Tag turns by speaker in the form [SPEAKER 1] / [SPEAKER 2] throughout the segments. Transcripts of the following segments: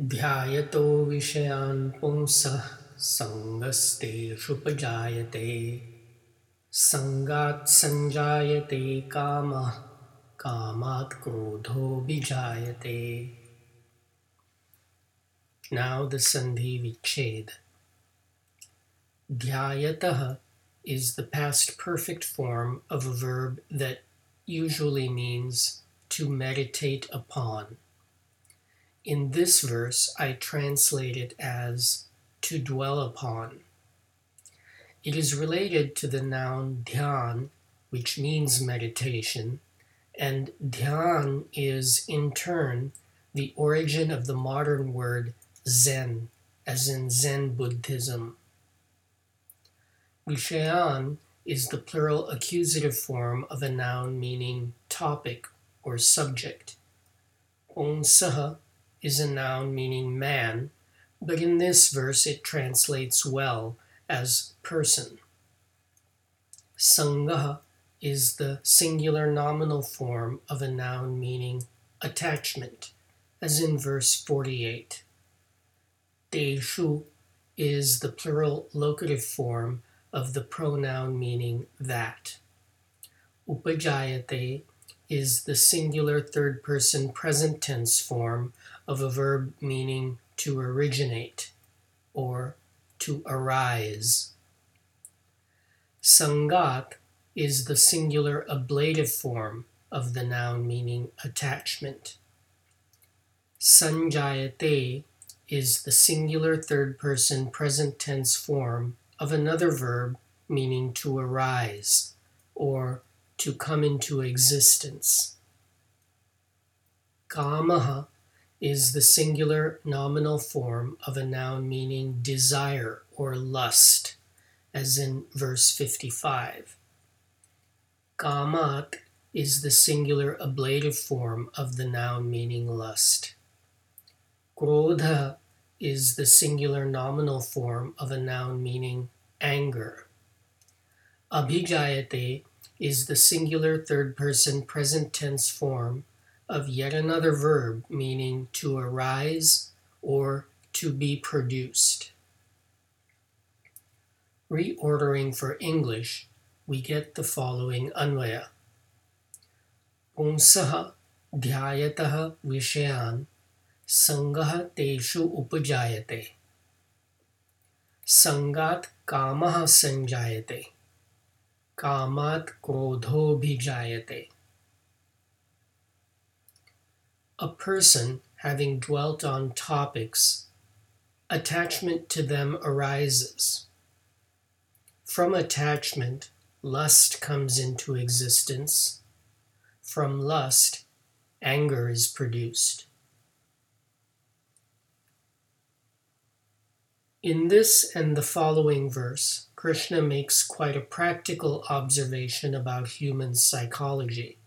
[SPEAKER 1] ध्यायतो विषयान् पुंसः सङ्गस्तेषुपजायते सङ्गात् सञ्जायते कामः कामात् क्रोधोऽभिजायते Now the Sandhi Vichhed. Dhyayatah is the past perfect form of a verb that usually means to meditate upon. In this verse, I translate it as to dwell upon. It is related to the noun dhyan, which means meditation, and dhyan is in turn the origin of the modern word Zen, as in Zen Buddhism. Vishayan is the plural accusative form of a noun meaning topic or subject. Pumsaha is a noun meaning man, but in this verse it translates well as person. Sangaha is the singular nominal form of a noun meaning attachment, as in verse 48. Teshu is the plural locative form of the pronoun meaning that. Upajayate is the singular third person present tense form of a verb meaning to originate or to arise. Sangat is the singular ablative form of the noun meaning attachment. Sanjayate is the singular third person present tense form of another verb meaning to arise or to come into existence. Kamaha is the singular nominal form of a noun meaning desire or lust, as in verse 55. Kamat is the singular ablative form of the noun meaning lust. Krodha is the singular nominal form of a noun meaning anger. Abhijayate is the singular third person present tense form of yet another verb meaning to arise or to be produced. Reordering for English, we get the following anvaya. Punsaha dhyayatah vishayan सङ्गः तेषु उपजायते सङ्गात् कामः सञ्जायते कामात् क्रोधोऽभिजायते A person having dwelt on topics, attachment to them arises. From attachment, lust comes into existence. From lust, anger is produced. In this and the following verse, Krishna makes quite a practical observation about human psychology.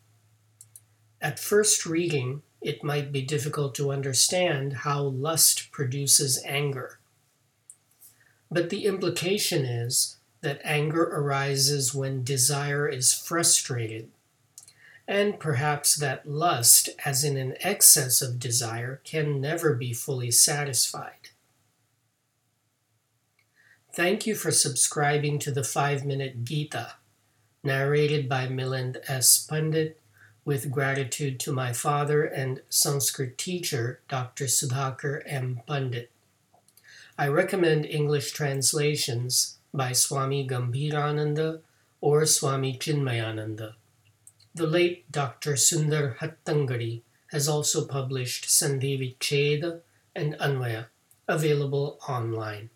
[SPEAKER 1] At first reading, it might be difficult to understand how lust produces anger. But the implication is that anger arises when desire is frustrated, and perhaps that lust, as in an excess of desire, can never be fully satisfied. Thank you for subscribing to the 5 Minute Gita, narrated by Milind S. Pandit, with gratitude to my father and Sanskrit teacher, Dr. Sudhakar M. Pandit. I recommend English translations by Swami Gambhirananda or Swami Chinmayananda. The late Dr. Sundar Hattangadi has also published Sandhi Vicheda and Anvaya, available online.